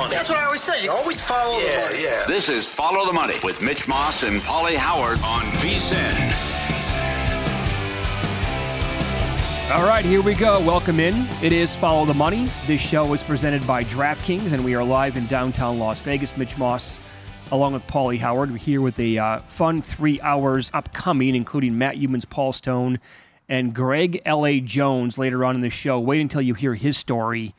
Follow the money. That's what I always say. You always follow yeah, the money. Yeah. This is Follow the Money with Mitch Moss and Pauly Howard on VSIN. All right, here we go. Welcome in. It is Follow the Money. This show is presented by DraftKings, and we are live in downtown Las Vegas. Mitch Moss, along with Pauly Howard, we're here with a uh, fun three hours upcoming, including Matt Youmans, Paul Stone, and Greg L.A. Jones later on in the show. Wait until you hear his story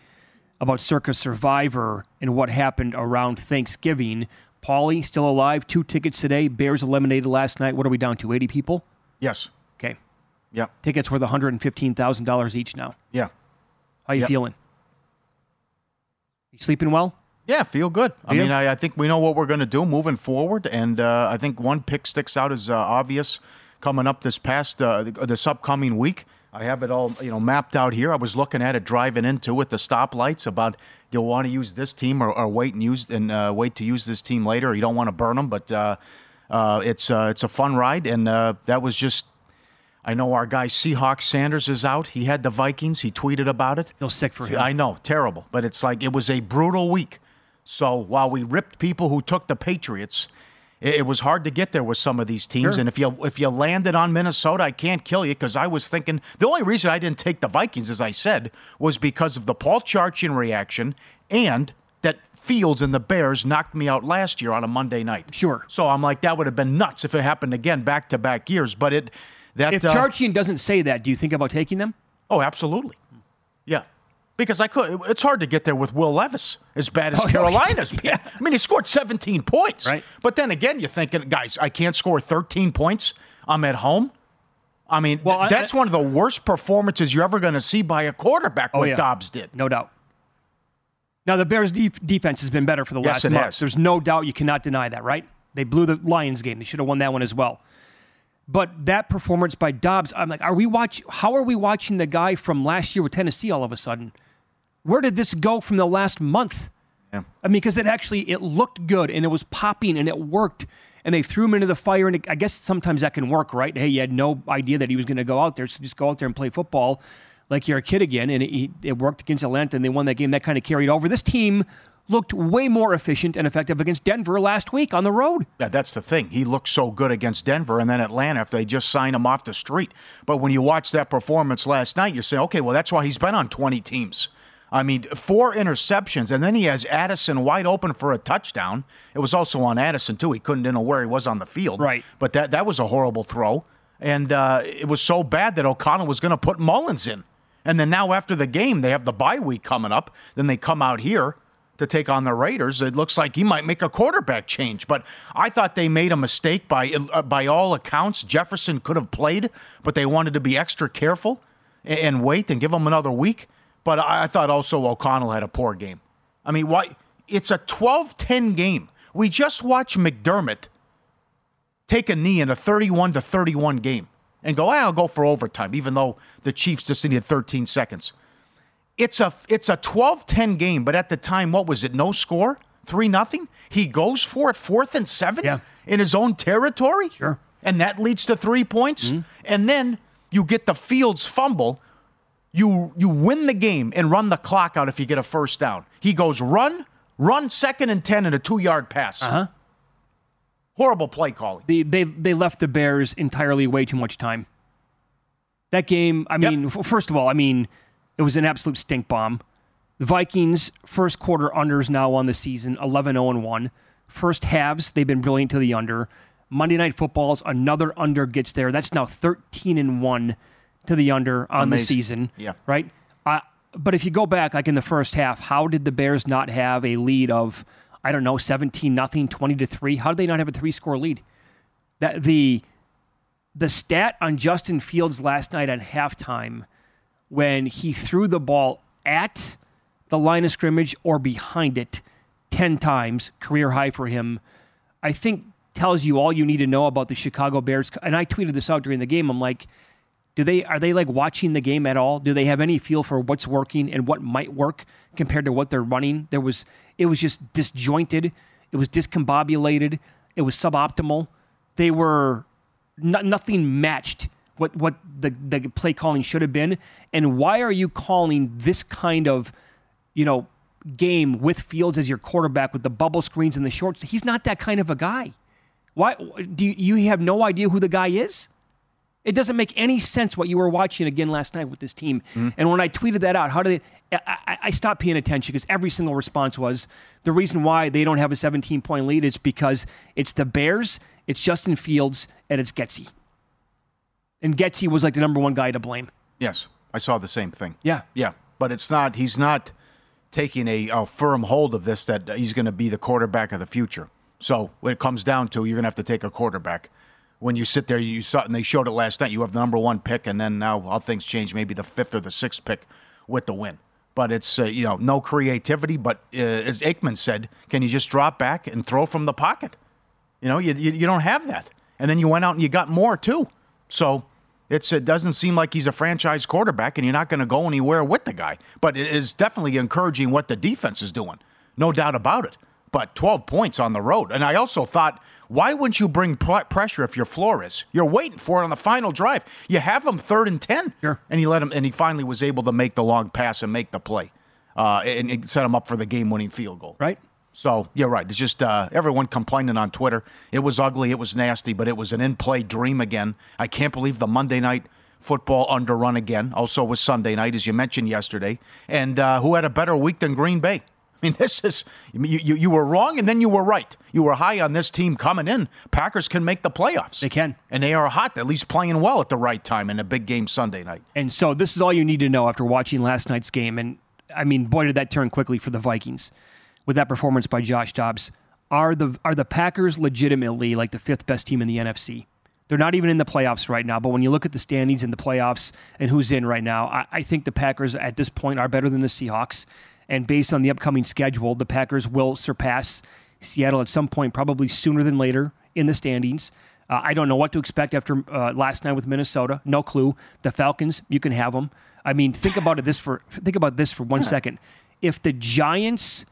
about Circa Survivor and what happened around Thanksgiving. Pauly, still alive, two tickets today. Bears eliminated last night. What are we down to? 80 people? Yes. Okay. Yeah. Tickets worth $115,000 each now. Yeah. How you feeling? You sleeping well? Yeah, feel good. I mean, I, I, think we know what we're going to do moving forward, and uh, I think one pick sticks out as uh, obvious coming up this past uh, this upcoming week. I have it all, you know, mapped out here. I was looking at it driving into it, the stoplights about you'll want to use this team or, or wait and use and uh, wait to use this team later. You don't want to burn them, but uh, uh, it's uh, it's a fun ride, and uh, that was just. I know our guy Seahawks Sanders is out. He had the Vikings. He tweeted about it. Feel sick for him. I know, terrible, but it's like it was a brutal week. So while we ripped people who took the Patriots, it, it was hard to get there with some of these teams. Sure. And if you if you landed on Minnesota, I can't kill you because I was thinking the only reason I didn't take the Vikings, as I said, was because of the Paul Charchian reaction and that Fields and the Bears knocked me out last year on a Monday night. Sure. So I'm like, that would have been nuts if it happened again back to back years. But it that if uh, doesn't say that, do you think about taking them? Oh, absolutely. Yeah because I could. It's hard to get there with Will Levis as bad as oh, Carolina's. yeah. I mean, he scored 17 points. Right. But then again, you're thinking, guys, I can't score 13 points. I'm at home. I mean, well, that's I, one of the worst performances you're ever going to see by a quarterback. Oh, what yeah. Dobbs did, no doubt. Now the Bears' defense has been better for the yes, last month. Has. There's no doubt you cannot deny that, right? They blew the Lions game. They should have won that one as well. But that performance by Dobbs, I'm like, are we watch? How are we watching the guy from last year with Tennessee all of a sudden? Where did this go from the last month? Yeah. I mean, because it actually it looked good and it was popping and it worked, and they threw him into the fire. And it, I guess sometimes that can work, right? Hey, you had no idea that he was going to go out there, so just go out there and play football like you're a kid again. And it, it worked against Atlanta, and they won that game. That kind of carried over. This team looked way more efficient and effective against Denver last week on the road. Yeah, that's the thing. He looked so good against Denver and then Atlanta if they just signed him off the street. But when you watch that performance last night, you say, okay, well, that's why he's been on 20 teams. I mean, four interceptions, and then he has Addison wide open for a touchdown. It was also on Addison too. He couldn't know where he was on the field. Right. But that that was a horrible throw, and uh, it was so bad that O'Connell was going to put Mullens in. And then now after the game, they have the bye week coming up. Then they come out here to take on the Raiders. It looks like he might make a quarterback change. But I thought they made a mistake by uh, by all accounts. Jefferson could have played, but they wanted to be extra careful and, and wait and give him another week. But I, I thought also O'Connell had a poor game. I mean, why? It's a 12 10 game. We just watched McDermott take a knee in a 31 to 31 game and go, I'll go for overtime, even though the Chiefs just needed 13 seconds. it's a it's a 12-10 game, but at the time, what was it? No score, three nothing. He goes for it, fourth and seven Yeah. in his own territory. Sure. and that leads to three points, mm-hmm. and then you get the Fields fumble. You you win the game and run the clock out if you get a first down. He goes run, run second and ten and a two yard pass. Uh huh. Horrible play calling. They, they they left the Bears entirely way too much time. That game, I mean, first of all, I mean, it was an absolute stink bomb. The Vikings first quarter unders now on the season 11 0 1. First halves they've been brilliant to the under. Monday Night Football's another under gets there. That's now 13 and 1 to the under on the season. Yeah. Right? Uh, but if you go back like in the first half, how did the Bears not have a lead of I don't know, 17 nothing, 20 to 3? How did they not have a three-score lead? That the the stat on Justin Fields last night at halftime when he threw the ball at the line of scrimmage or behind it 10 times, career high for him, I think tells you all you need to know about the Chicago Bears. And I tweeted this out during the game. I'm like, do they are they like watching the game at all? Do they have any feel for what's working and what might work compared to what they're running? There was it was just disjointed, it was discombobulated, it was suboptimal. They were no, nothing matched what what the the play calling should have been. And why are you calling this kind of you know game with Fields as your quarterback with the bubble screens and the shorts? He's not that kind of a guy. Why do you, you have no idea who the guy is? It doesn't make any sense what you were watching again last night with this team. Mm-hmm. And when I tweeted that out, how did they? I, I, stopped paying attention because every single response was the reason why they don't have a 17 point lead is because it's the Bears, it's Justin Fields, and it's Getsy. And Getsy was like the number one guy to blame. Yes, I saw the same thing. Yeah. Yeah, but it's not. He's not taking a, a firm hold of this that he's going to be the quarterback of the future. So when it comes down to, you're going to have to take a quarterback. When you sit there, you saw, and they showed it last night. You have the number one pick, and then now all things change. Maybe the fifth or the sixth pick with the win. But it's uh, you know no creativity. But uh, as Aikman said, can you just drop back and throw from the pocket? You know, you, you, you don't have that. And then you went out and you got more too. So it's it doesn't seem like he's a franchise quarterback, and you're not going to go anywhere with the guy. But it is definitely encouraging what the defense is doing, no doubt about it. But 12 points on the road, and I also thought, why wouldn't you bring pr- pressure if you're Flores? You're waiting for it on the final drive. You have him third and 10, Sure. and he let him, and he finally was able to make the long pass and make the play, uh, and, and set him up for the game-winning field goal. Right? So you're right. It's just uh, everyone complaining on Twitter. It was ugly. It was nasty, but it was an in-play dream again. I can't believe the Monday night football underrun again. Also was Sunday night, as you mentioned yesterday. And uh, who had a better week than Green Bay? I mean, this is you, you. You were wrong, and then you were right. You were high on this team coming in. Packers can make the playoffs. They can. and they are hot. At least playing well at the right time in a big game Sunday night. And so this is all you need to know after watching last night's game. And I mean, boy, did that turn quickly for the Vikings with that performance by Josh Dobbs. Are the are the Packers legitimately like the fifth best team in the NFC? They're not even in the playoffs right now. But when you look at the standings in the playoffs and who's in right now, I, I think the Packers at this point are better than the Seahawks. And based on the upcoming schedule, the Packers will surpass Seattle at some point, probably sooner than later in the standings. Uh, I don't know what to expect after uh, last night with Minnesota. No clue. The Falcons, you can have them. I mean, think about it. This for think about this for one second. If the Giants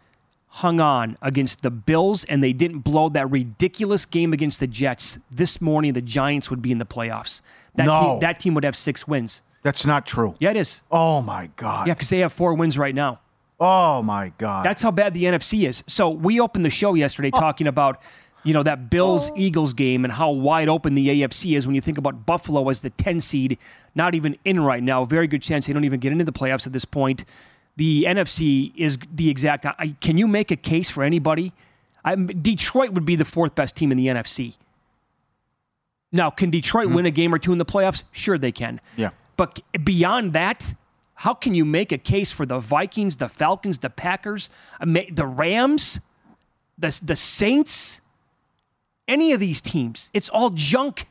hung on against the Bills and they didn't blow that ridiculous game against the Jets this morning, the Giants would be in the playoffs. That No. team, that team would have six wins. That's not true. Yeah, it is. Oh my God. Yeah, because they have four wins right now. Oh my God. That's how bad the NFC is. So we opened the show yesterday oh. talking about, you know, that Bills oh. Eagles game and how wide open the AFC is when you think about Buffalo as the 10 seed, not even in right now. Very good chance they don't even get into the playoffs at this point. The NFC is the exact. I, can you make a case for anybody? I, Detroit would be the fourth best team in the NFC. Now, can Detroit hmm. win a game or two in the playoffs? Sure, they can. yeah. But beyond that, how can you make a case for the Vikings, the Falcons, the Packers, uh, the Rams, the the Saints, any of these teams? It's all junk.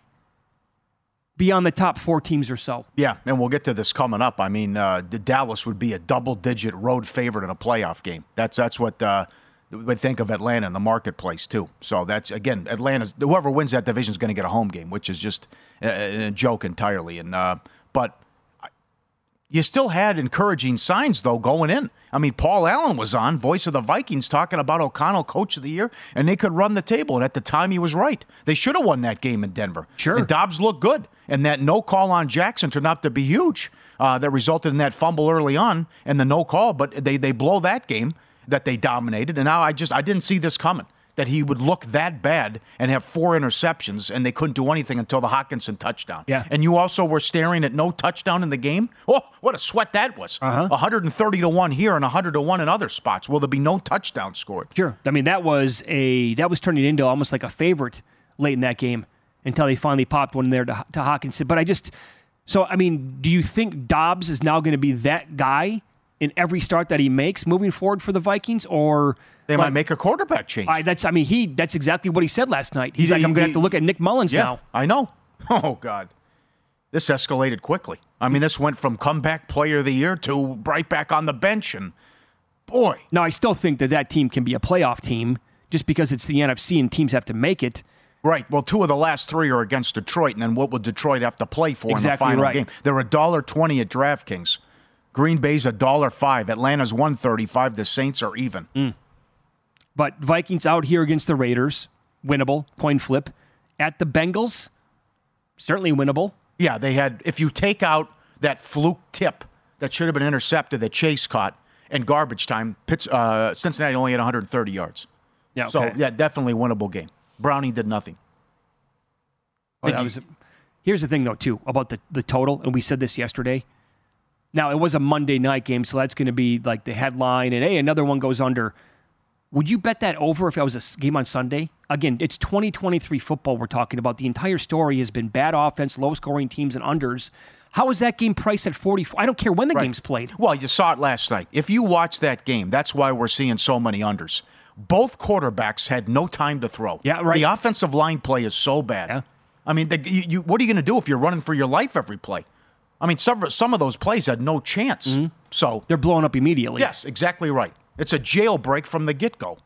Beyond the top four teams or so. Yeah, and we'll get to this coming up. I mean, uh, the Dallas would be a double-digit road favorite in a playoff game. That's that's what uh, we think of Atlanta in the marketplace too. So that's again, Atlanta's whoever wins that division is going to get a home game, which is just a, a joke entirely. And uh, but You still had encouraging signs, though, going in. I mean, Paul Allen was on, voice of the Vikings, talking about O'Connell, coach of the year, and they could run the table. And at the time, he was right. They should have won that game in Denver. Sure. And Dobbs looked good. And that no call on Jackson turned out to be huge. Uh, that resulted in that fumble early on and the no call, but they, they blow that game that they dominated. And now I just I didn't see this coming that he would look that bad and have four interceptions and they couldn't do anything until the Hockenson touchdown. Yeah. And you also were staring at no touchdown in the game. Oh, what a sweat that was. Uh-huh. 130 to 1 here and 100 to 1 in other spots. Will there be no touchdown scored? Sure. I mean, that was a that was turning into almost like a favorite late in that game until they finally popped one there to, to Hockenson. But I just so I mean, do you think Dobbs is now going to be that guy in every start that he makes moving forward for the Vikings, or They might make a quarterback change. I, that's I mean he that's exactly what he said last night. He's He- like I'm going to have to look at Nick Mullens yeah, now. I know. Oh God, this escalated quickly. I mean, this went from comeback player of the year to right back on the bench, and boy, Now I still think that that team can be a playoff team just because it's the NFC and teams have to make it. right. Well, two of the last three are against Detroit, and then what would Detroit have to play for in the final right. game? They're a dollar twenty at DraftKings. Green Bay's a dollar five. Atlanta's one thirty five. The Saints are even. Mm. But Vikings out here against the Raiders, winnable coin flip. At the Bengals, certainly winnable. Yeah, they had. If you take out that fluke tip that should have been intercepted that Chase caught and garbage time, Pitts, uh, Cincinnati only had 130 yards. Yeah, So yeah, definitely winnable game. Browning did nothing. Oh, here's the thing, though, too, about the, the total, and we said this yesterday. Now, it was a Monday night game, so that's going to be like the headline, and hey, another one goes under. Would you bet that over if it was a game on Sunday? Again, it's 2023 football we're talking about. The entire story has been bad offense, low scoring teams, and unders. How is that game priced at 44? I don't care when the game's played. Well, you saw it last night. If you watch that game, that's why we're seeing so many unders. Both quarterbacks had no time to throw. Yeah, right. The offensive line play is so bad. Yeah. I mean, the, you, you, what are you going to do if you're running for your life every play? I mean, some some of those plays had no chance. So Mm-hmm. They're blowing up immediately. Yes, exactly right. It's a jailbreak from the get go.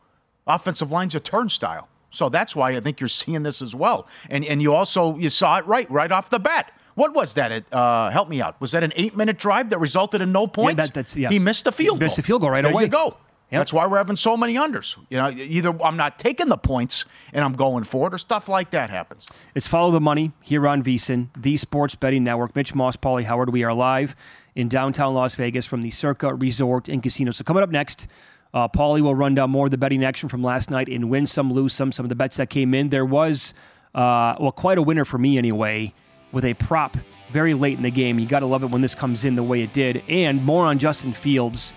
Offensive line's a turnstile. So that's why I think you're seeing this as well. And and you also you saw it right right off the bat. What was that? It, uh, help me out. Was that an eight minute drive that resulted in no points? that- that's- yeah. He missed the field Missed goal. the field goal right there away. you go. Yep. That's why we're having so many unders. You know, either I'm not taking the points and I'm going for it, or stuff like that happens. It's Follow the Money here on VSIN, the Sports Betting Network. Mitch Moss, Pauly Howard. We are live in downtown Las Vegas from the Circa Resort and Casino. So coming up next, uh, Pauly will run down more of the betting action from last night and win some, lose some, some of the bets that came in. There was, uh, well, quite a winner for me anyway, with a prop very late in the game. You got to love it when this comes in the way it did. And more on Justin Fields.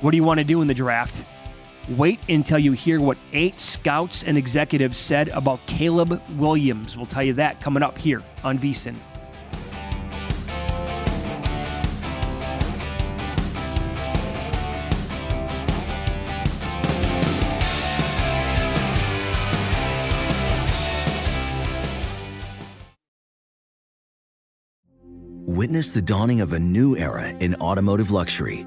What do you want to do in the draft? Wait until you hear what eight scouts and executives said about Caleb Williams. We'll tell you that coming up here on VSIN. Witness the dawning of a new era in automotive luxury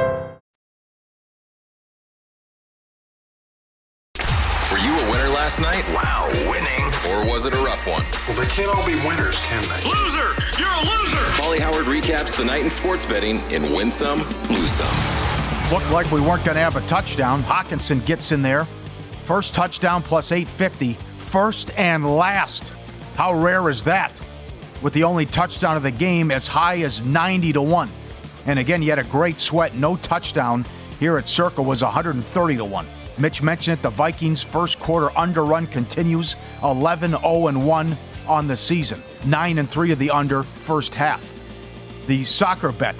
Last night? Wow, winning. Or was it a rough one? Well, they can't all be winners, can they? Loser! You're a loser! Pauly Howard recaps the night in sports betting in Win Some, Lose Some. Looked like we weren't going to have a touchdown. Hockenson gets in there. First touchdown plus 850. First and last. How rare is that? With the only touchdown of the game as high as 90 to 1. And again, you had a great sweat. No touchdown here at Circa was 130 to 1. Mitch mentioned it. The Vikings' first quarter under run continues 11 0 1 on the season. 9 and 3 of the under first half. The soccer bet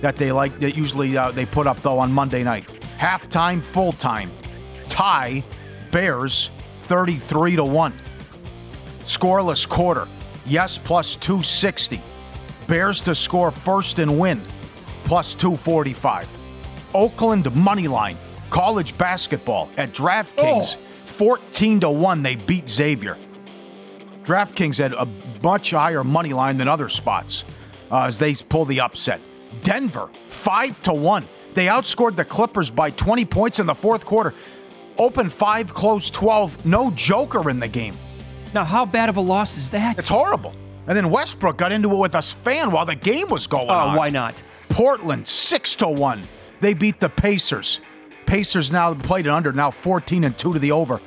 that they like that usually uh, they put up though on Monday night. Halftime, full time. Tie Bears 33 to 1. Scoreless quarter. Yes plus 260. Bears to score first and win plus 245. Oakland money line college basketball at DraftKings, oh. 14 to 1 they beat Xavier. DraftKings had a much higher money line than other spots uh, as they pull the upset. Denver, 5 to 1. They outscored the Clippers by 20 points in the fourth quarter. Open 5, close 12. No joker in the game. Now, how bad of a loss is that? It's horrible. And then Westbrook got into it with a fan while the game was going oh, on. Oh, why not? Portland, 6 to 1. They beat the Pacers. Pacers now played it under, now 14 and 2 to the over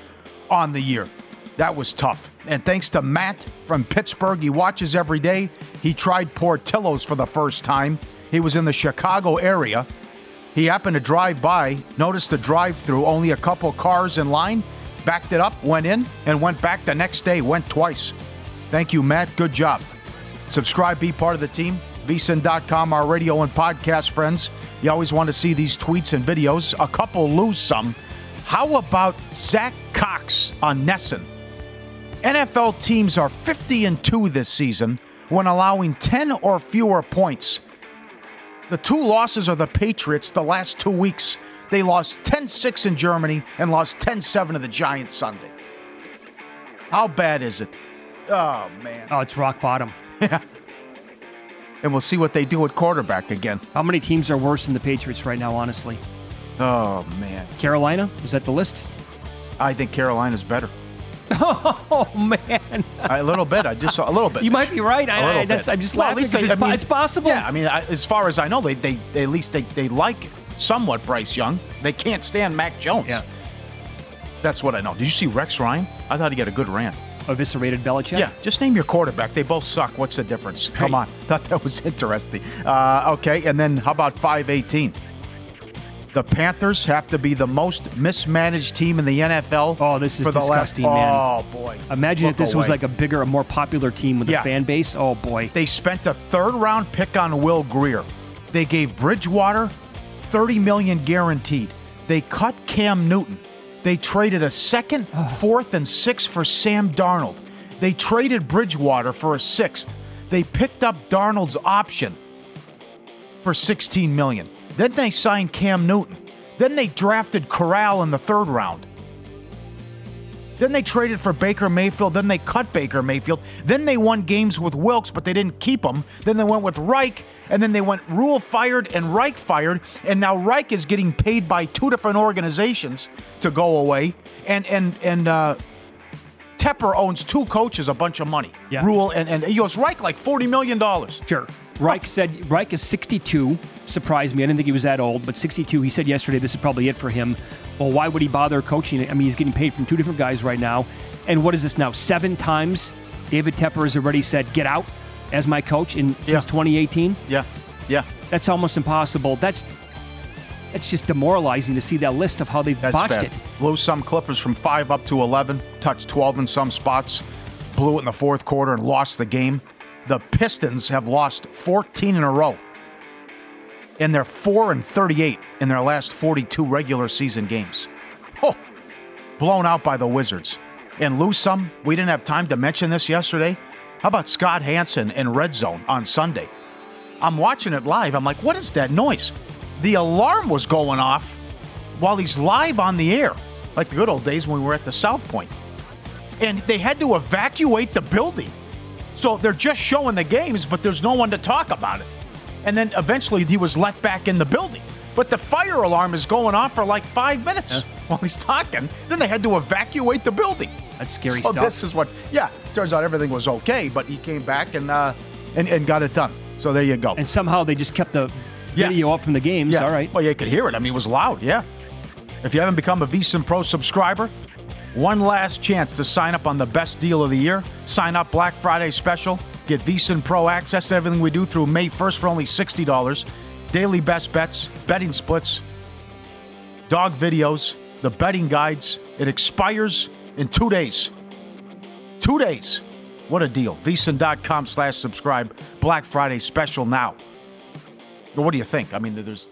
on the year. That was tough. And thanks to Matt from Pittsburgh, he watches every day. He tried Portillo's for the first time. He was in the Chicago area. He happened to drive by, noticed the drive through, only a couple cars in line, backed it up, went in, and went back the next day, went twice. Thank you, Matt. Good job. Subscribe, be part of the team vsin.com, our radio and podcast friends. You always want to see these tweets and videos. A couple lose some. How about Zach Cox on NESN? NFL teams are 50 and 2 this season when allowing 10 or fewer points. The two losses are the Patriots the last two weeks. They lost 10 6 in Germany and lost 10 7 to the Giants Sunday. How bad is it? Oh, man. Oh, it's rock bottom. Yeah and we'll see what they do at quarterback again. How many teams are worse than the Patriots right now, honestly? Oh, man. Carolina? Is that the list? I think Carolina's better. Oh man, a little bit. I just a little bit. You might be right. I, I, that's, I'm just well, laughing. They, it's, mean, it's, possible. Yeah, I mean, I, as far as I know, they, they, they at least they, they like somewhat Bryce Young. They can't stand Mac Jones. Yeah, that's what I know. Did you see Rex Ryan? I thought he got a good rant eviscerated Belichick? Yeah, just name your quarterback. They both suck. What's the difference? Come on. Thought that was interesting. Uh, okay, and then how about 518? The Panthers have to be the most mismanaged team in the NFL. Oh, this is disgusting, last, man. Oh, boy. Imagine Look if this away. was like a bigger, a more popular team with yeah. a fan base. Oh, boy. They spent a third round pick on Will Grier. They gave Bridgewater 30 million guaranteed. They cut Cam Newton. They traded a second, ah. fourth, and sixth for Sam Darnold. They traded Bridgewater for a sixth. They picked up Darnold's option for 16 million. Then they signed Cam Newton. Then they drafted Corral in the third round. Then they traded for Baker Mayfield. Then they cut Baker Mayfield. Then they won games with Wilks, but they didn't keep him. Then they went with Reich, and then they went Rhule fired and Reich fired, and now Reich is getting paid by two different organizations to go away. And and and uh, Tepper owns two coaches a bunch of money. Yeah. Rhule and and he goes Reich like forty million dollars. Sure. Reich said Reich is 62. Surprised me. I didn't think he was that old, but 62. He said yesterday this is probably it for him. Well, why would he bother coaching? I mean, he's getting paid from two different guys right now. And what is this now? Seven times David Tepper has already said, "Get out" as my coach in since Yeah. 2018. Yeah, yeah. That's almost impossible. That's that's just demoralizing to see that list of how they've That's botched bad. it. Blew some Clippers from five up to eleven. Touched twelve in some spots. Blew it in the fourth quarter and lost the game. The Pistons have lost 14 in a row. and they're 4 and 38 in their last 42 regular season games. Oh, blown out by the Wizards. And lose some. We didn't have time to mention this yesterday. How about Scott Hanson in Red Zone on Sunday? I'm watching it live. I'm like, what is that noise? The alarm was going off while he's live on the air, like the good old days when we were at the South Point. And they had to evacuate the building. So they're just showing the games, but there's no one to talk about it. And then eventually he was let back in the building. But the fire alarm is going off for like five minutes Yeah. while he's talking. Then they had to evacuate the building. That's scary stuff. so stuff. this is what, yeah, turns out everything was okay, but he came back and, uh, and, and got it done. So there you go. And somehow they just kept the Yeah. video up from the games. Yeah. All right. Well, you could hear it. I mean, it was loud. Yeah. If you haven't become a VSiN Pro subscriber, one last chance to sign up on the best deal of the year. Sign up Black Friday special. Get VSiN Pro access to everything we do through May 1st for only $60. Daily best bets, betting splits, dog videos, the betting guides. It expires in two days. Two days. What a deal. VSiN.com slash subscribe. Black Friday special now. What do you think? I mean, there's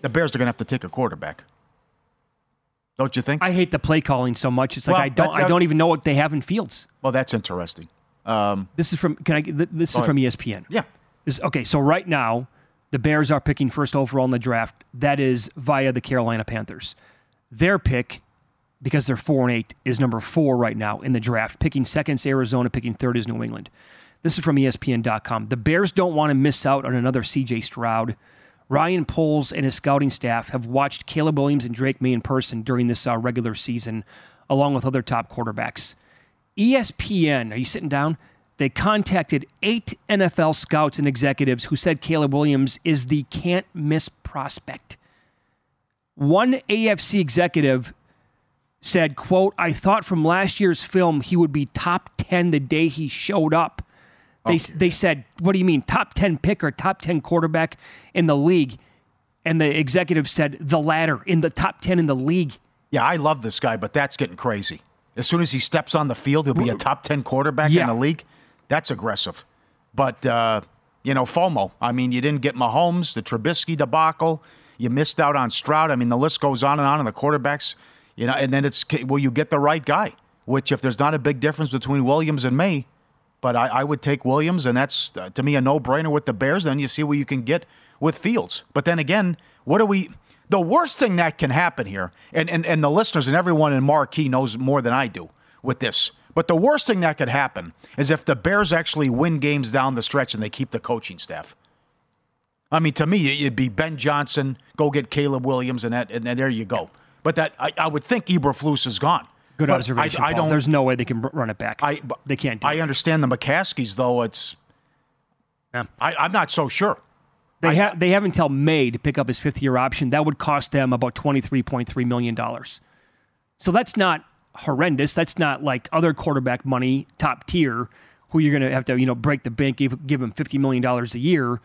the Bears are going to have to take a quarterback. Don't you think? I hate the play calling so much. It's like Well, I don't I don't even know what they have in Fields. well, that's interesting. Um, This is from can I this is from ahead. ESPN. Yeah. This, okay, so right now the Bears are picking first overall in the draft. That is via the Carolina Panthers. Their pick because they're 4 and 8 is number 4 right now in the draft. Picking second is Arizona, picking third is New England. This is from ESPN.com. The Bears don't want to miss out on another CJ Stroud. Ryan Poles and his scouting staff have watched Caleb Williams and Drake Maye in person during this uh, regular season, along with other top quarterbacks. ESPN, are you sitting down? They contacted eight NFL scouts and executives who said Caleb Williams is the can't miss prospect. One AFC executive said, quote, I thought from last year's film he would be top 10 the day he showed up. They, they said, what do you mean, top 10 pick or top 10 quarterback in the league? And the executive said, the latter, in the top 10 in the league. yeah, I love this guy, but that's getting crazy. As soon as he steps on the field, he'll be a top 10 quarterback Yeah. in the league. That's aggressive. But, uh, you know, FOMO. I mean, you didn't get Mahomes, the Trubisky debacle. You missed out on Stroud. I mean, the list goes on and on, and the quarterbacks, you know, and then it's, will you get the right guy? Which, if there's not a big difference between Williams and Maye, but I, I would take Williams, and that's uh, to me a no-brainer with the Bears. Then you see what you can get with Fields. But then again, what do we? The worst thing that can happen here, and and, and the listeners and everyone in Marquee knows more than I do with this. But the worst thing that could happen is if the Bears actually win games down the stretch and they keep the coaching staff. I mean, to me, it'd be Ben Johnson, go get Caleb Williams, and that, and there you go. But that I, I would think Eberflus is gone. Good But observation. I, I don't. There's no way they can run it back. I they can't. Do I it. understand the McCaskeys, though. It's. I, I'm not so sure. They have they have until May to pick up his fifth year option. That would cost them about twenty three point three million dollars. So that's not horrendous. That's not like other quarterback money, top tier, who you're going to have to you know break the bank, give give him fifty million dollars a year.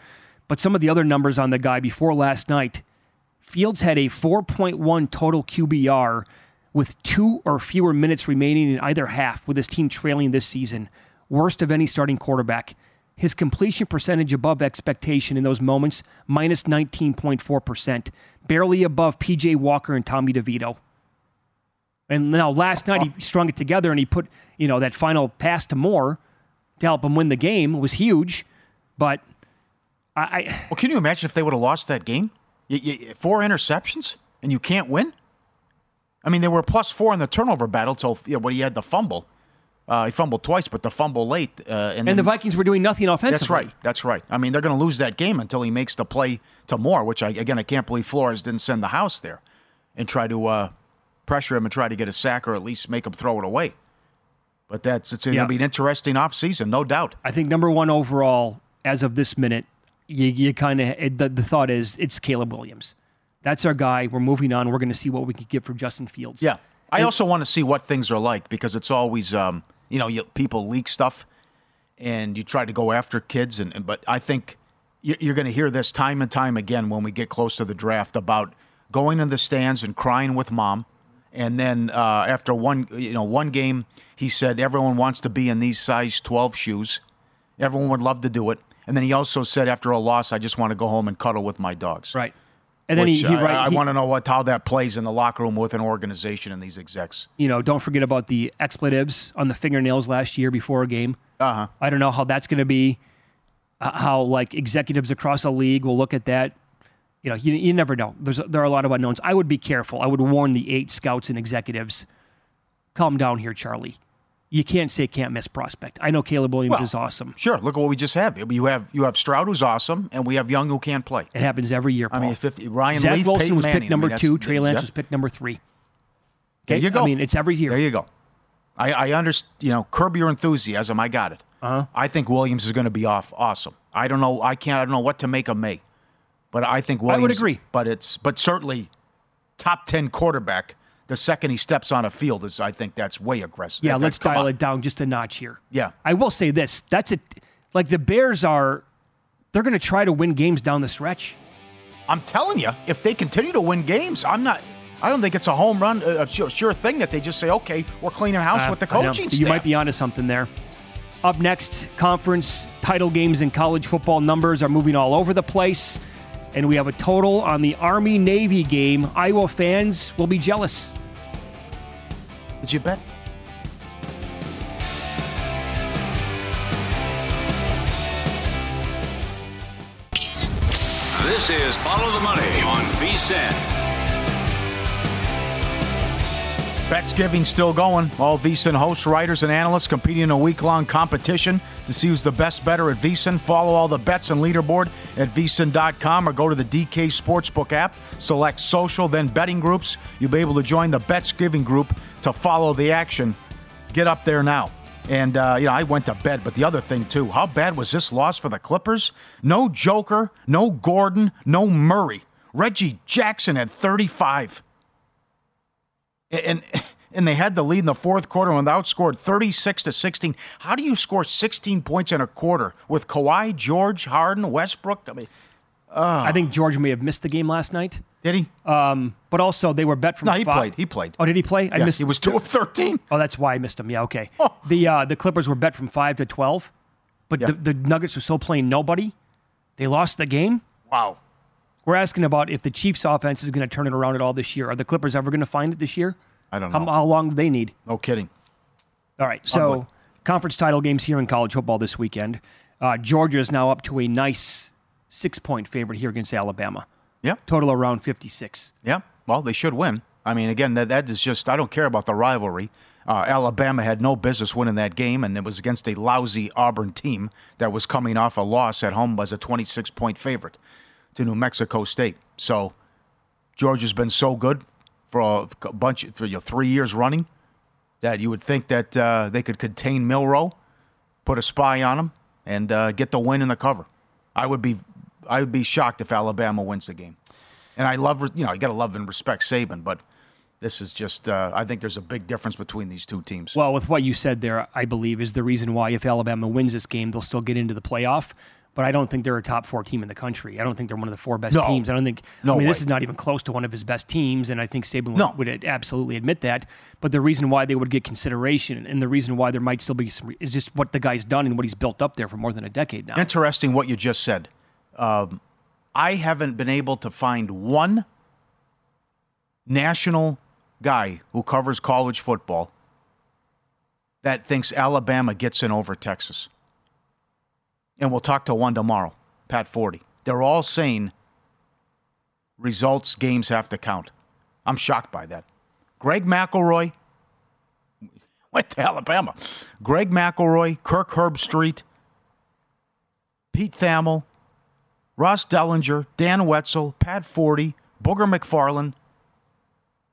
But some of the other numbers on the guy before last night, Fields had a four point one total QBR with two or fewer minutes remaining in either half, with his team trailing this season, worst of any starting quarterback. His completion percentage above expectation in those moments, minus 19.4%, barely above PJ Walker and Tommy DeVito. And now last night he oh. strung it together and he put, you know, that final pass to Moore to help him win the game was huge. But I, I Well, can you imagine if they would have lost that game? Y y four interceptions and you can't win. I mean, they were plus four in the turnover battle till you know, when he had the fumble. Uh, he fumbled twice, but the fumble late. Uh, and and then- the Vikings were doing nothing offensively. That's right. That's right. I mean, they're going to lose that game until he makes the play to Moore, which I again I can't believe Flores didn't send the house there and try to uh, pressure him and try to get a sack or at least make him throw it away. But that's it's going to Yeah. be an interesting offseason, no doubt. I think number one overall, as of this minute, you, you kind of the, the thought is it's Caleb Williams. That's our guy. We're moving on. We're going to see what we can get from Justin Fields. Yeah. I And- also want to see what things are like because it's always, um, you know, you, people leak stuff and you try to go after kids. And, and but I think you- you're going to hear this time and time again when we get close to the draft about going in the stands and crying with mom. And then uh, after one, you know, one game, he said everyone wants to be in these size 12 shoes. Everyone would love to do it. And then he also said, after a loss, I just want to go home and cuddle with my dogs. Right. And then Which, he, he, right, I, he- want to know what how that plays in the locker room with an organization and these execs. you know, don't forget about the expletives on the fingernails last year before a game. Uh huh. I don't know how that's going to be. How like executives across a league will look at that. You know, you, you never know. There's there are a lot of unknowns. I would be careful. I would warn the eight scouts and executives. Calm down here, Charlie. You can't say can't miss prospect. I know Caleb Williams Well, is awesome. Sure. Look at what we just have. You have you have Stroud who's awesome, and we have Young who can't play. It happens every year. Paul. I mean, Paul. 50, Ryan Zach Leaf, Wilson Peyton was Manning. picked number I mean, two. Trey Lance yeah. was picked number three. There you go. I mean, it's every year. There you go. I, I understand. You know, curb your enthusiasm. I got it. Uh-huh. I think Williams is going to be off awesome. I don't know. I can't. I don't know what to make of Maye, but I think Williams. I would agree. But it's but certainly top ten quarterback. The second he steps on a field is, I think that's way aggressive. Yeah, That- let's dial on. it down just a notch here. Yeah. I will say this. That's it. Like the Bears are, they're going to try to win games down the stretch. I'm telling you, if they continue to win games, I'm not. I don't think it's a home run, a sure, sure thing that they just say, okay, we're cleaning house Uh, with the coaching You might be onto something there. Up next, conference title games in college football numbers are moving all over the place. And we have a total on the Army Navy game. Iowa fans will be jealous. Did you bet? This is Follow the Money on VSIN. Betsgiving still going. All VSIN hosts, writers, and analysts competing in a week-long competition to see who's the best better at VSIN. Follow all the bets and leaderboard at VSIN.com or go to the DK Sportsbook app. Select social, then betting groups. You'll be able to join the Betsgiving group to follow the action. Get up there now. And, uh, you know, I went to bed, but the other thing, too, how bad was this loss for the Clippers? No Joker, no Gordon, no Murray. Reggie Jackson had 35 and and they had the lead in the fourth quarter when they outscored 36 to 16. How do you score 16 points in a quarter with Kawhi, George, Harden, Westbrook? I mean, I think George may have missed the game last night. Did he? Um, but also, they were bet from No, he five- played. He played. Oh, did he play? I Yeah, missed. he was two of 13. Oh, that's why I missed him. Yeah, okay. Oh. The uh, the Clippers were bet from five to twelve, but Yeah. the, the Nuggets were still playing nobody. They lost the game. Wow. We're asking about if the Chiefs' offense is going to turn it around at all this year. Are the Clippers ever going to find it this year? I don't How, know. how long do they need? No kidding. All right. So, Ugly. conference title games here in college football this weekend. Uh, Georgia is now up to a nice six point favorite here against Alabama. Yeah. Total around 56. Yeah. Well, they should win. I mean, again, that, that is just, I don't care about the rivalry. Uh, Alabama had no business winning that game, and it was against a lousy Auburn team that was coming off a loss at home as a 26 point favorite to New Mexico State. So Georgia's been so good for a bunch, for you know, three years running that you would think that uh, they could contain Milroe, put a spy on him, and uh, get the win in the cover. I would be, I would be shocked if Alabama wins the game. And I love, you know, you got to love and respect Saban, but this is just, uh, I think there's a big difference between these two teams. Well, with what you said there, I believe is the reason why if Alabama wins this game, they'll still get into the playoff. But I don't think they're a top four team in the country. I don't think they're one of the four best No. teams. I don't think. No I mean, this is not even close to one of his best teams, and I think Saban would, would absolutely admit that. But the reason why they would get consideration, and the reason why there might still be some, is just what the guy's done and what he's built up there for more than a decade now. Interesting what you just said. Um, I haven't been able to find one national guy who covers college football that thinks Alabama gets in over Texas. And we'll talk to one tomorrow, Pat Forde. They're all saying results, games have to count. I'm shocked by that. Greg McElroy went to Alabama. Greg McElroy, Kirk Herbstreit, Pete Thamel, Ross Dellenger, Dan Wetzel, Pat Forde, Booger McFarland,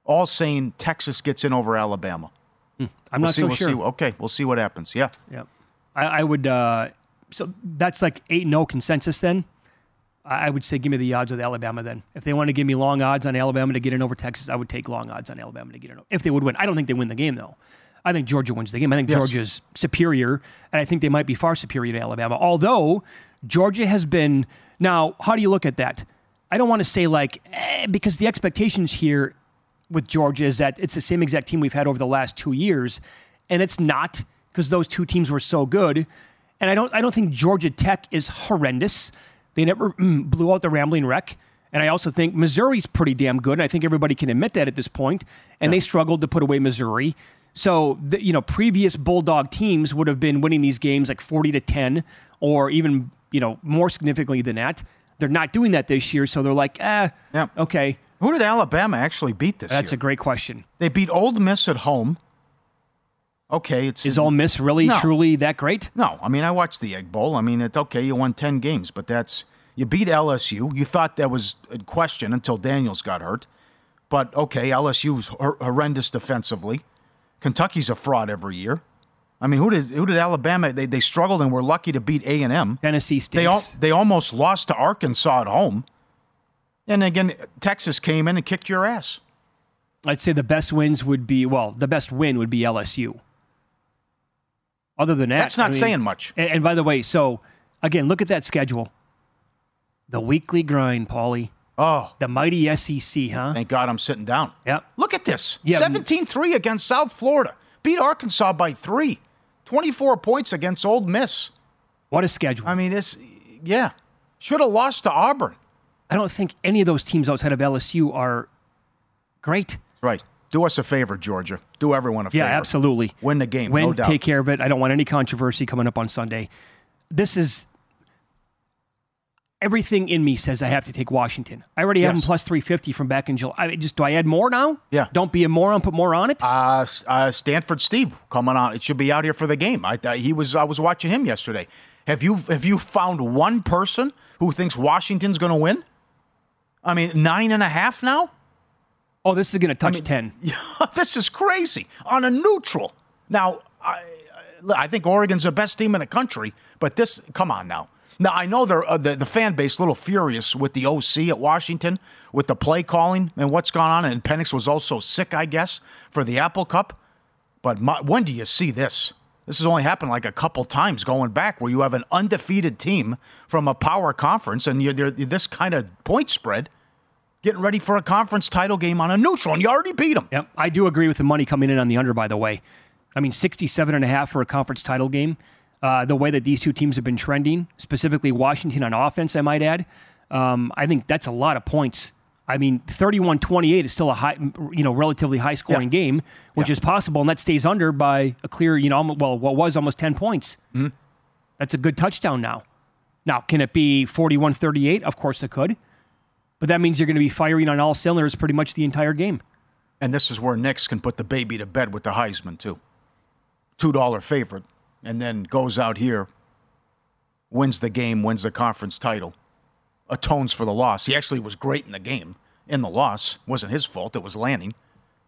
all saying Texas gets in over Alabama. I'm We'll not see, so we'll sure. See, okay, we'll see what happens. Yeah. Yeah, I, I would. Uh, so that's like eight no consensus. Then I would say give me the odds with Alabama. Then if they want to give me long odds on Alabama to get in over Texas, I would take long odds on Alabama to get in. If they would win, I don't think they win the game though. I think Georgia wins the game. I think Yes. Georgia's superior, and I think they might be far superior to Alabama. Although Georgia has been now, how do you look at that? I don't want to say like eh, because the expectations here with Georgia is that it's the same exact team we've had over the last two years, and it's not because those two teams were so good. And I don't I don't think Georgia Tech is horrendous. They never mm, blew out the Rambling Wreck. And I also think Missouri's pretty damn good. And I think everybody can admit that at this point. And they struggled to put away Missouri. So, the, you know, previous Bulldog teams would have been winning these games like 40 to 10 or even, you know, more significantly than that. They're not doing that this year. So they're like, eh, Yeah. okay. Who did Alabama actually beat this That's year? a great question. They beat Ole Miss at home. Okay, it's Is Ole Miss really, No. truly that great? No, I mean I watched the Egg Bowl. I mean it's okay, you won ten games, but that's you beat LSU. You thought that was a question until Daniels got hurt, but okay, LSU's hor- horrendous defensively. Kentucky's a fraud every year. I mean, who did who did Alabama? They they struggled and were lucky to beat A and M. Tennessee State. They they almost lost to Arkansas at home, and again Texas came in and kicked your ass. I'd say the best wins would be, well, the best win would be LSU. Other than that, That's not I mean- saying much. And, and by the way, so again, look at that schedule. The weekly grind, Pauly. Oh, the mighty SEC, huh? Thank God I'm sitting down. Yep. Look at this. Yeah. 17-3 against South Florida. Beat Arkansas by three. 24 points against Ole Miss. What a schedule. I mean, this, yeah. Should have lost to Auburn. I don't think any of those teams outside of LSU are great. Right. Do us a favor, Georgia. Do everyone a favor. Yeah, absolutely. Win the game, Win, no doubt. take care of it. I don't want any controversy coming up on Sunday. This is everything in me says I have to take Washington. I already have Yes. them plus 350 from back in July. I just do I add more now? Yeah. Don't be a moron, put more on it. Uh, uh, Stanford Steve coming on. It should be out here for the game. I, uh, he was. I was watching him yesterday. Have you have you found one person who thinks Washington's going to win? I mean, nine and a half now. Oh, this is going to touch 10. this is crazy on a neutral. Now, I, I think Oregon's the best team in the country, but this, come on now. Now I know they're uh, the the fan base a little furious with the OC at Washington with the play calling and what's gone on, and Penix was also sick, I guess, for the Apple Cup. But my, when do you see this? This has only happened like a couple times going back, where you have an undefeated team from a power conference, and you're, you're this kind of point spread, getting ready for a conference title game on a neutral, and you already beat them. Yep. I do agree with the money coming in on the under, by the way. I mean, 67 and a half for a conference title game. Uh, the way that these two teams have been trending, specifically Washington on offense, I might add, um, I think that's a lot of points. I mean, 31-28 is still a high, you know, relatively high scoring game, which is possible, and that stays under by a clear, you know, well, what was almost 10 points. Mhm. That's a good touchdown now. Now, can it be 41-38? Of course it could. But that means you're going to be firing on all cylinders pretty much the entire game. And this is where Nix can put the baby to bed with the Heisman too. Two dollar favorite, and then goes out here, wins the game, wins the conference title, atones for the loss. He actually was great in the game. In the loss, wasn't his fault. It was Lanning.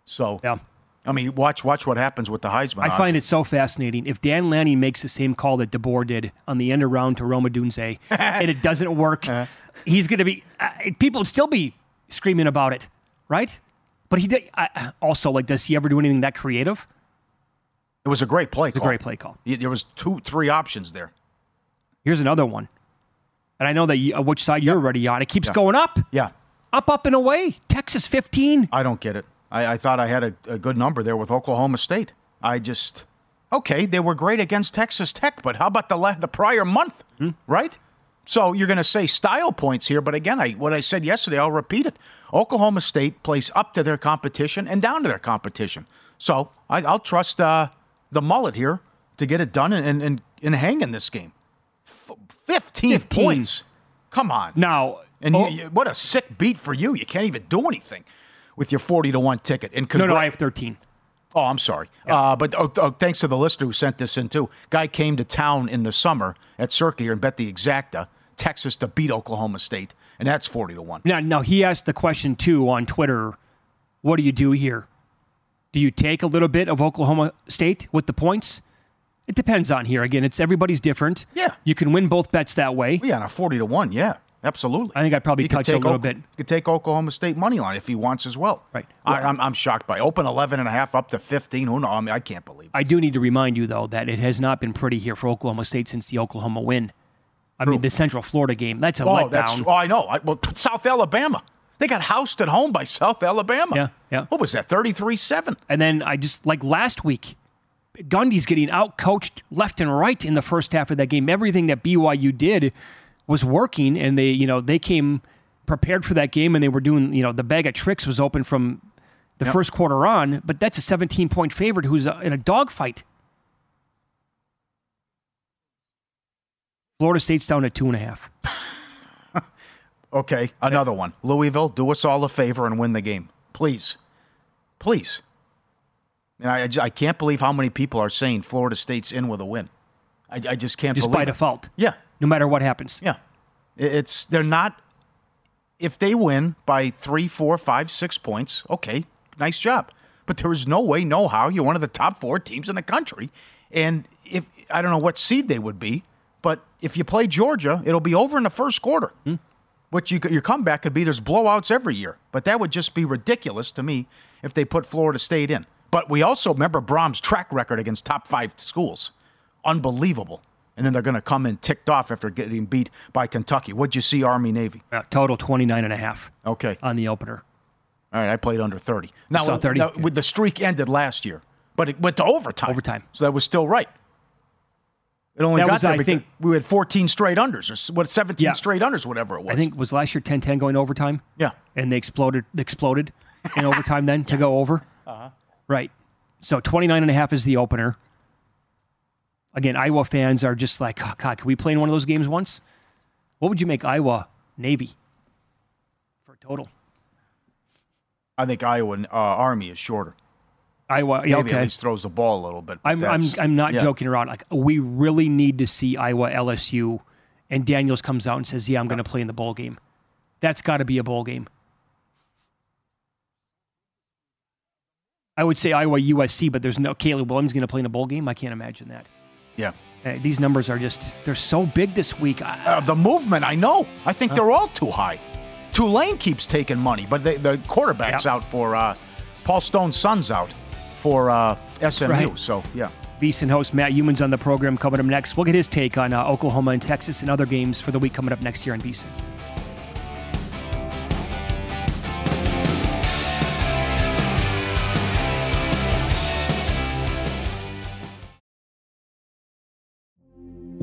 So yeah, I mean, watch watch what happens with the Heisman. I odds. find it so fascinating. If Dan Lanning makes the same call that DeBoer did on the end around to Rome Odunze, and it doesn't work, Uh-huh. He's going to be. Uh, people would still be screaming about it, right? But he did. Uh, also, like, does he ever do anything that creative? It was a great play. It's a call. great play call. There was two, three options there. Here's another one, and I know that you, uh, which side you're already on. It keeps Yeah. going up, Yeah, up, up and away. Texas 15. I don't get it. I, I thought I had a, a good number there with Oklahoma State. I just okay, they were great against Texas Tech, but how about the la- the prior month, Hmm. right? So you're going to say style points here, but again, I what I said yesterday, I'll repeat it. Oklahoma State plays up to their competition and down to their competition. So I, I'll trust uh, the mullet here to get it done and and, and, hang in this game. F- 15, 15. points. Come on. Now, And oh- you, you, what a sick beat for you. You can't even do anything with your 40 to 1 ticket. And No, no, I have 13. Oh, I'm sorry. Uh, but oh, oh, thanks to the listener who sent this in, too. Guy came to town in the summer at Circa here and bet the exacta Texas to beat Oklahoma State, and that's 40 to 1. Now, now he asked the question too on Twitter. What do you do here? Do you take a little bit of Oklahoma State with the points? It depends on here. Again, it's everybody's different. Yeah. You can win both bets that way. Yeah, on a 40 to 1, yeah, absolutely. I think I'd probably could touch a little Ok- bit. You could take Oklahoma State money line if he wants as well. Right. I, I'm, I'm shocked by open 11 and a half up to 15. Who knows? I mean, I can't believe it. I do need to remind you though that it has not been pretty here for Oklahoma State since the Oklahoma win. I mean, the Central Florida game. That's a Oh, that's, letdown. oh, I know. I, well, South Alabama. They got housed at home by South Alabama. Yeah, yeah. What was that, 33 7? And then I just like last week, Gundy's getting out coached left and right in the first half of that game. Everything that BYU did was working, and they, you know, they came prepared for that game, and they were doing, you know, the bag of tricks was open from the Yep. first quarter on. But that's a 17 point favorite who's uh, in a dogfight. Florida State's down at two and a half. Okay, another one. Louisville, do us all a favor and win the game, please, please. And I, I I can't believe how many people are saying Florida State's in with a win. I, I just can't believe it. Just believe by it. default. Yeah, No matter what happens. yeah. It's they're not. If they win by three, four, five, six points, okay, nice job. But there is no way, no how. You're one of the top four teams in the country, and if I don't know what seed they would be, but if you play Georgia, it'll be over in the first quarter. Hmm. Which you, your comeback could be there's blowouts every year, but that would just be ridiculous to me if they put Florida State in. But we also remember Brahms' track record against top five schools, unbelievable. And then they're going to come in ticked off after getting beat by Kentucky. What'd you see, Army Navy? Uh, total 29 and a half Okay, on the opener. all right. I played under thirty. Now, saw 30? now, with the streak ended last year, but it went to overtime. Overtime. so that was still right. It only That got was, there I think- we had 14 straight unders, or what 17 Yeah. straight unders, whatever it was. I think it was last year 10-10 going overtime. Yeah. and they exploded exploded in overtime then to go over. Uh-huh. Right. So 29 and a half is the opener. Again, Iowa fans are just like, oh, God, can we play in one of those games once? What would you make Iowa Navy for total? I think Iowa uh, Army is shorter. Iowa, yeah, Maybe okay. at least throws the ball a little bit. I'm, I'm, I'm not yeah. joking around. Like, we really need to see Iowa LSU, and Daniels comes out and says, "Yeah, I'm going to play in the bowl game." That's got to be a bowl game. I would say Iowa USC, but there's no Caleb Williams going to play in a bowl game. I can't imagine that. Yeah. Uh, these numbers are just they're so big this week. I, Uh, the movement, I know. I think Huh. they're all too high. Tulane keeps taking money, but they, the quarterback's out for uh, Paul Stone's son's out for uh, SMU. right. So yeah, VSiN host Matt Youmans on the program coming up next. We'll get his take on uh, Oklahoma and Texas and other games for the week coming up next year on VSiN.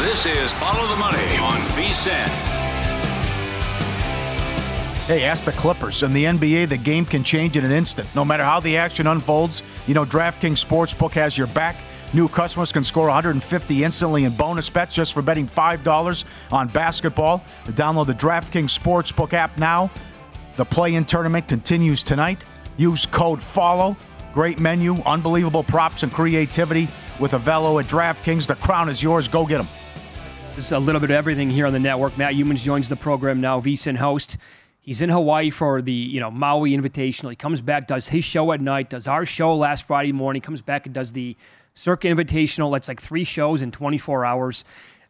This is Follow the Money on VSIN. Hey, ask the Clippers. In the NBA, the game can change in an instant. No matter how the action unfolds, you know DraftKings Sportsbook has your back. New customers can score 150 instantly in bonus bets just for betting $5 on basketball. Download the DraftKings Sportsbook app now. The play in tournament continues tonight. Use code FOLLOW. Great menu, unbelievable props and creativity with Avello at DraftKings. The crown is yours. Go get them. A little bit of everything here on the network. Matt Youmans joins the program now, VSIN host. He's in Hawaii for the you know Maui Invitational. He comes back, does his show at night, does our show last Friday morning, comes back and does the Circa Invitational. That's like three shows in 24 hours.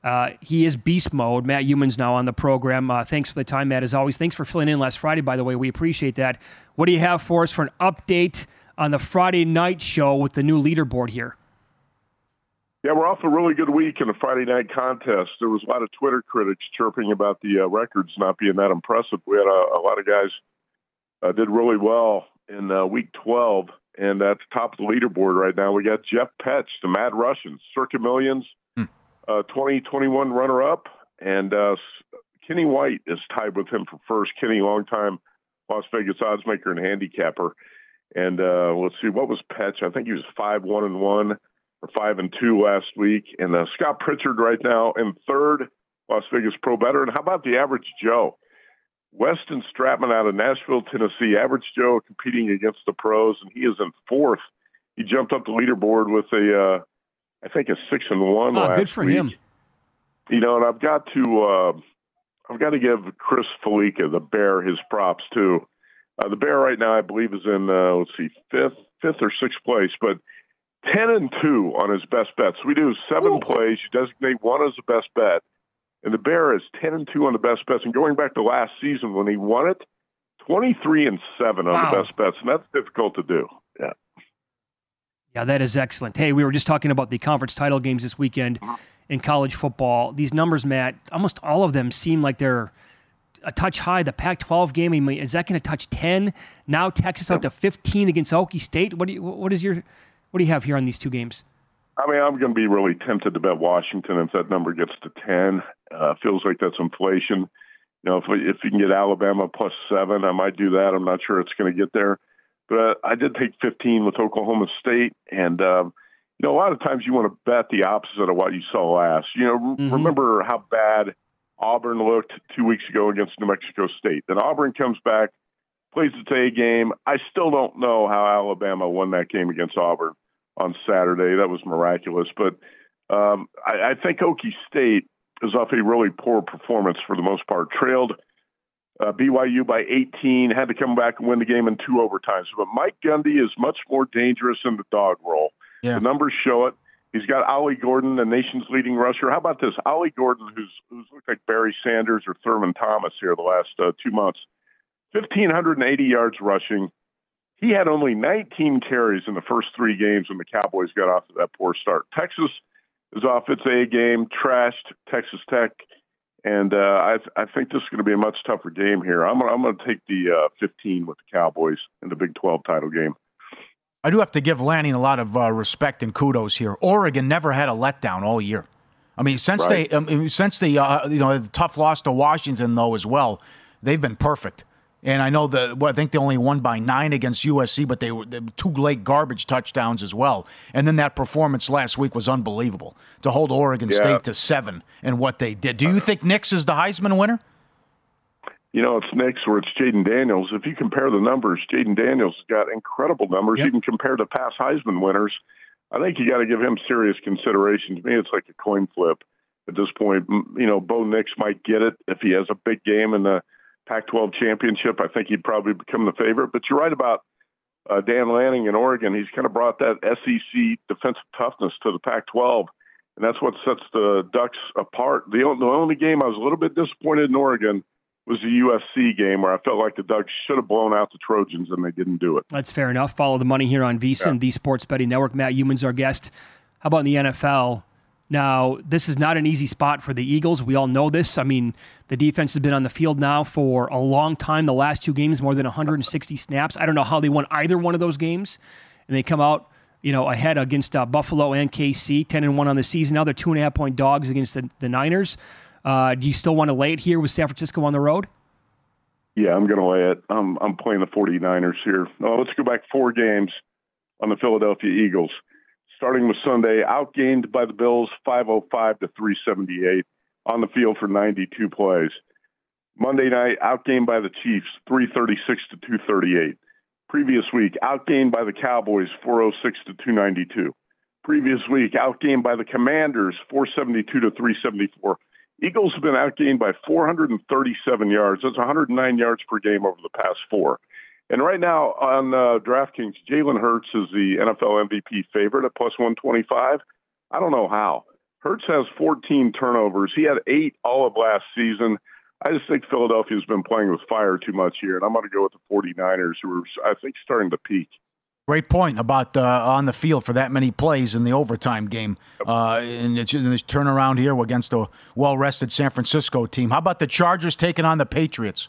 Uh, he is beast mode. Matt Youmans now on the program. Uh, thanks for the time, Matt. As always, thanks for filling in last Friday. By the way, we appreciate that. What do you have for us for an update on the Friday night show with the new leaderboard here? Yeah, we're off a really good week in the Friday night contest. There was a lot of Twitter critics chirping about the uh, records not being that impressive. We had a, a lot of guys uh, did really well in uh, week 12, and that's top of the leaderboard right now. We got Jeff Petch, the Mad Russian, Circa Millions, hmm. Uh, 2021 runner up, and uh, Kenny White is tied with him for first. Kenny, longtime Las Vegas oddsmaker and handicapper. And uh, let's see, what was Petch? I think he was 5 1 and 1. Five and two last week, and uh, Scott Pritchard right now in third, Las Vegas Pro Better. And how about the average Joe? Weston Stratman out of Nashville, Tennessee, average Joe competing against the pros, and he is in fourth. He jumped up the leaderboard with a, uh, I think a six and one. Ah, last good for week. him. You know, and I've got to, uh, I've got to give Chris Fallica the bear his props too. Uh, the bear right now, I believe, is in uh, let's see, fifth, fifth or sixth place, but 10 and 2 on his best bets. We do seven Ooh. plays. You designate one as the best bet. And the Bear is 10 and 2 on the best bets. And going back to last season when he won it, 23 and 7 on wow. the best bets. And that's difficult to do. Yeah. Yeah, that is excellent. Hey, we were just talking about the conference title games this weekend uh-huh. in college football. These numbers, Matt, almost all of them seem like they're a touch high. The Pac-12 game, I mean, is that going to touch 10? Now Texas out to 15 against Okie State. What do you, what is your what do you have here on these two games? I mean, I'm going to be really tempted to bet Washington if that number gets to 10. Uh, feels like that's inflation. You know, if, if you can get Alabama plus seven, I might do that. I'm not sure it's going to get there. But uh, I did take 15 with Oklahoma State. And, um, you know, a lot of times you want to bet the opposite of what you saw last. You know, mm-hmm. remember how bad Auburn looked two weeks ago against New Mexico State. Then Auburn comes back, plays the A game. I still don't know how Alabama won that game against Auburn on Saturday. That was miraculous. But um, I, I think Okie State is off a really poor performance for the most part. Trailed uh, BYU by 18, had to come back and win the game in two overtimes. But Mike Gundy is much more dangerous in the dog role. Yeah. The numbers show it. He's got Ollie Gordon, the nation's leading rusher. How about this? Ollie Gordon, who's who's looked like Barry Sanders or Thurman Thomas here the last uh, two months. 1,580 yards rushing, he had only 19 carries in the first three games when the Cowboys got off to that poor start. Texas is off its A game, trashed Texas Tech, and uh, I, I think this is going to be a much tougher game here. I'm, I'm going to take the uh, 15 with the Cowboys in the Big 12 title game. I do have to give Lanning a lot of uh, respect and kudos here. Oregon never had a letdown all year. I mean, since right. they um, since the uh, you know the tough loss to Washington though as well, they've been perfect. And I know the well, I think they only won by nine against USC, but they were, they were, two late garbage touchdowns as well. And then that performance last week was unbelievable to hold Oregon yeah. State to seven and what they did. Do you uh, think Nix is the Heisman winner? You know, it's Nix or it's Jayden Daniels. If you compare the numbers, Jayden Daniels has got incredible numbers, yep. even compared to past Heisman winners. I think you got to give him serious consideration. To me, it's like a coin flip at this point. You know, Bo Nix might get it if he has a big game in the Pac-12 championship, I think he'd probably become the favorite. But you're right about uh, Dan Lanning in Oregon. He's kind of brought that SEC defensive toughness to the Pac-12, and that's what sets the Ducks apart. The, the only game I was a little bit disappointed in Oregon was the USC game where I felt like the Ducks should have blown out the Trojans and they didn't do it. That's fair enough. Follow the money here on VSIN, yeah. the Sports Betting Network. Matt Youmans, our guest. How about in the NFL? Now, this is not an easy spot for the Eagles. We all know this. I mean, the defense has been on the field now for a long time. The last two games, more than 160 snaps. I don't know how they won either one of those games, and they come out, you know, ahead against uh, Buffalo and KC, 10 and one on the season. Now they're two and a half point dogs against the, the Niners. Uh, do you still want to lay it here with San Francisco on the road? Yeah, I'm going to lay it. I'm I'm playing the 49ers here. Oh, let's go back four games on the Philadelphia Eagles starting with Sunday, outgained by the Bills 505 to 378 on the field for 92 plays. Monday night, outgained by the Chiefs, 336 to 238. Previous week, outgained by the Cowboys, 406 to 292. Previous week, outgained by the Commanders, 472 to 374. Eagles have been outgained by 437 yards. That's 109 yards per game over the past four. And right now on uh, DraftKings, Jalen Hurts is the NFL MVP favorite at plus 125. I don't know how. Hurts has 14 turnovers. He had eight all of last season. I just think Philadelphia's been playing with fire too much here, and I'm going to go with the 49ers, who are, I think, starting to peak. Great point about uh, on the field for that many plays in the overtime game. Uh, and it's in this turnaround here against a well rested San Francisco team. How about the Chargers taking on the Patriots?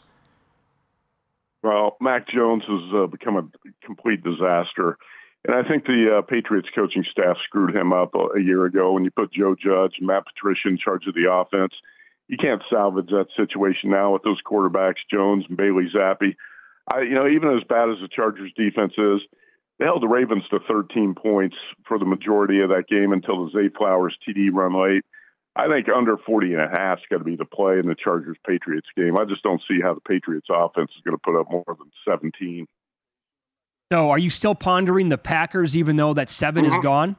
Well, Mac Jones has uh, become a complete disaster. And I think the uh, Patriots coaching staff screwed him up a, a, year ago when you put Joe Judge and Matt Patricia in charge of the offense. You can't salvage that situation now with those quarterbacks, Jones and Bailey Zappe. I, you know, even as bad as the Chargers defense is, they held the Ravens to 13 points for the majority of that game until the Zay Flowers TD run late. I think under 40 and a half is going to be the play in the Chargers Patriots game. I just don't see how the Patriots offense is going to put up more than 17. So, are you still pondering the Packers, even though that 7 mm-hmm. is gone?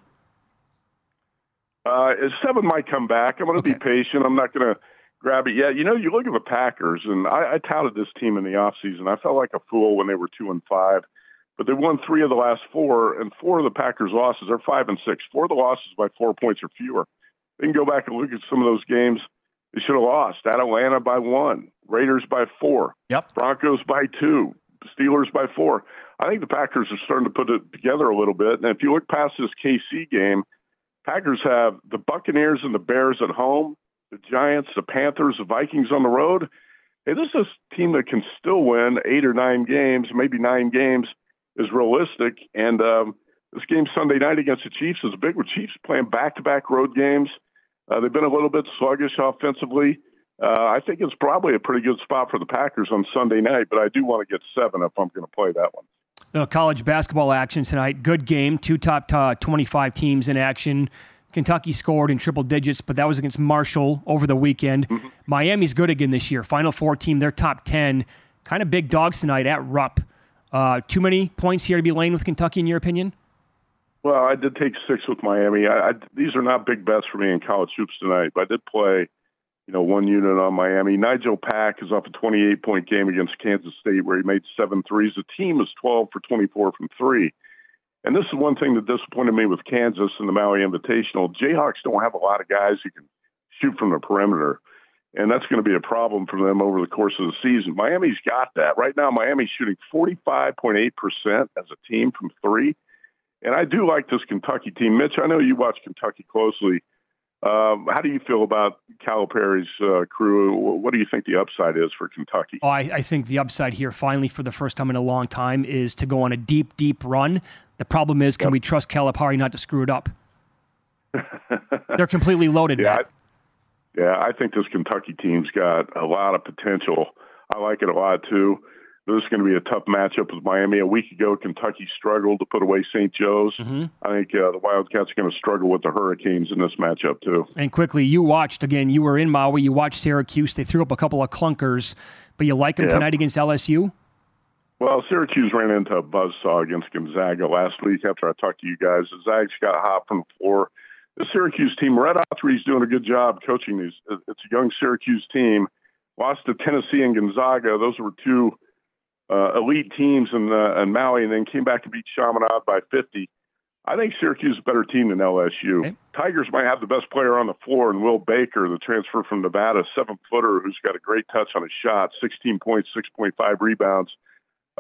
Uh, seven might come back. I'm going to okay. be patient. I'm not going to grab it yet. You know, you look at the Packers, and I, I touted this team in the offseason. I felt like a fool when they were two and five, but they won three of the last four, and four of the Packers' losses are five and six. Four of the losses by four points or fewer. They can go back and look at some of those games. They should have lost. At Atlanta by one, Raiders by four, yep, Broncos by two, Steelers by four. I think the Packers are starting to put it together a little bit. And if you look past this KC game, Packers have the Buccaneers and the Bears at home, the Giants, the Panthers, the Vikings on the road. Hey, this is a team that can still win eight or nine games, maybe nine games is realistic. And um, this game Sunday night against the Chiefs is a big one. Chiefs playing back to back road games. Uh, they've been a little bit sluggish offensively. Uh, I think it's probably a pretty good spot for the Packers on Sunday night, but I do want to get seven if I'm going to play that one. Uh, college basketball action tonight. Good game. Two top uh, 25 teams in action. Kentucky scored in triple digits, but that was against Marshall over the weekend. Mm-hmm. Miami's good again this year. Final four team, they're top 10. Kind of big dogs tonight at Rupp. Uh, too many points here to be laying with Kentucky, in your opinion? Well, I did take six with Miami. I, I, these are not big bets for me in college hoops tonight, but I did play, you know, one unit on Miami. Nigel Pack is off a 28 point game against Kansas State where he made seven threes. The team is 12 for 24 from three. And this is one thing that disappointed me with Kansas and the Maui Invitational. Jayhawks don't have a lot of guys who can shoot from the perimeter. And that's going to be a problem for them over the course of the season. Miami's got that. Right now, Miami's shooting 45.8% as a team from three. And I do like this Kentucky team. Mitch, I know you watch Kentucky closely. Um, how do you feel about Calipari's uh, crew? What do you think the upside is for Kentucky? Oh, I, I, think the upside here, finally, for the first time in a long time, is to go on a deep, deep run. The problem is, can yep. we trust Calipari not to screw it up? They're completely loaded. Yeah, I, yeah, I think this Kentucky team's got a lot of potential. I like it a lot too. This is going to be a tough matchup with Miami. A week ago, Kentucky struggled to put away St. Joe's. Mm-hmm. I think uh, the Wildcats are going to struggle with the Hurricanes in this matchup, too. And quickly, you watched, again, you were in Maui. You watched Syracuse. They threw up a couple of clunkers, but you like them yeah. tonight against LSU? Well, Syracuse ran into a buzzsaw against Gonzaga last week after I talked to you guys. The Zags got hot from the floor. The Syracuse team, Red Autry's doing a good job coaching these. It's a young Syracuse team. Lost to Tennessee and Gonzaga. Those were two uh, elite teams in, uh, in Maui and then came back to beat Chaminade by 50. I think Syracuse is a better team than LSU. Okay. Tigers might have the best player on the floor, and Will Baker, the transfer from Nevada, seven footer, who's got a great touch on his shot, 16 points, 6.5 rebounds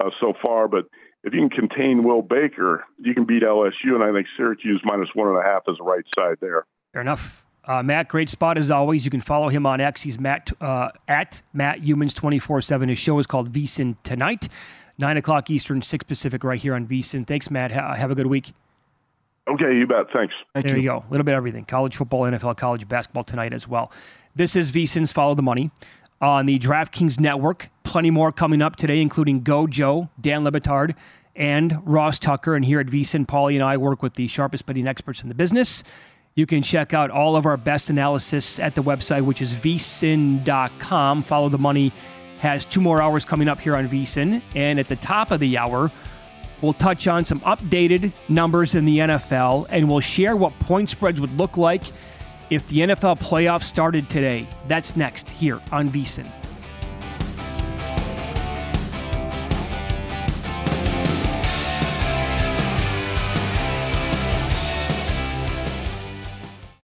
uh, so far. But if you can contain Will Baker, you can beat LSU, and I think Syracuse minus one and a half is the right side there. Fair enough. Uh, Matt, great spot as always. You can follow him on X. He's Matt uh, at Matt Youmans twenty four seven. His show is called VSIN Tonight, nine o'clock Eastern, six Pacific, right here on VSIN. Thanks, Matt. Ha- have a good week. Okay, you bet. Thanks. Thank there you. you go. A little bit of everything: college football, NFL, college basketball tonight as well. This is VSIN's Follow the Money on the DraftKings Network. Plenty more coming up today, including Go Joe, Dan Le Batard, and Ross Tucker. And here at VSIN, Paulie and I work with the sharpest betting experts in the business. You can check out all of our best analysis at the website, which is vsin.com. Follow the money has two more hours coming up here on VSIN. And at the top of the hour, we'll touch on some updated numbers in the NFL and we'll share what point spreads would look like if the NFL playoffs started today. That's next here on VSIN.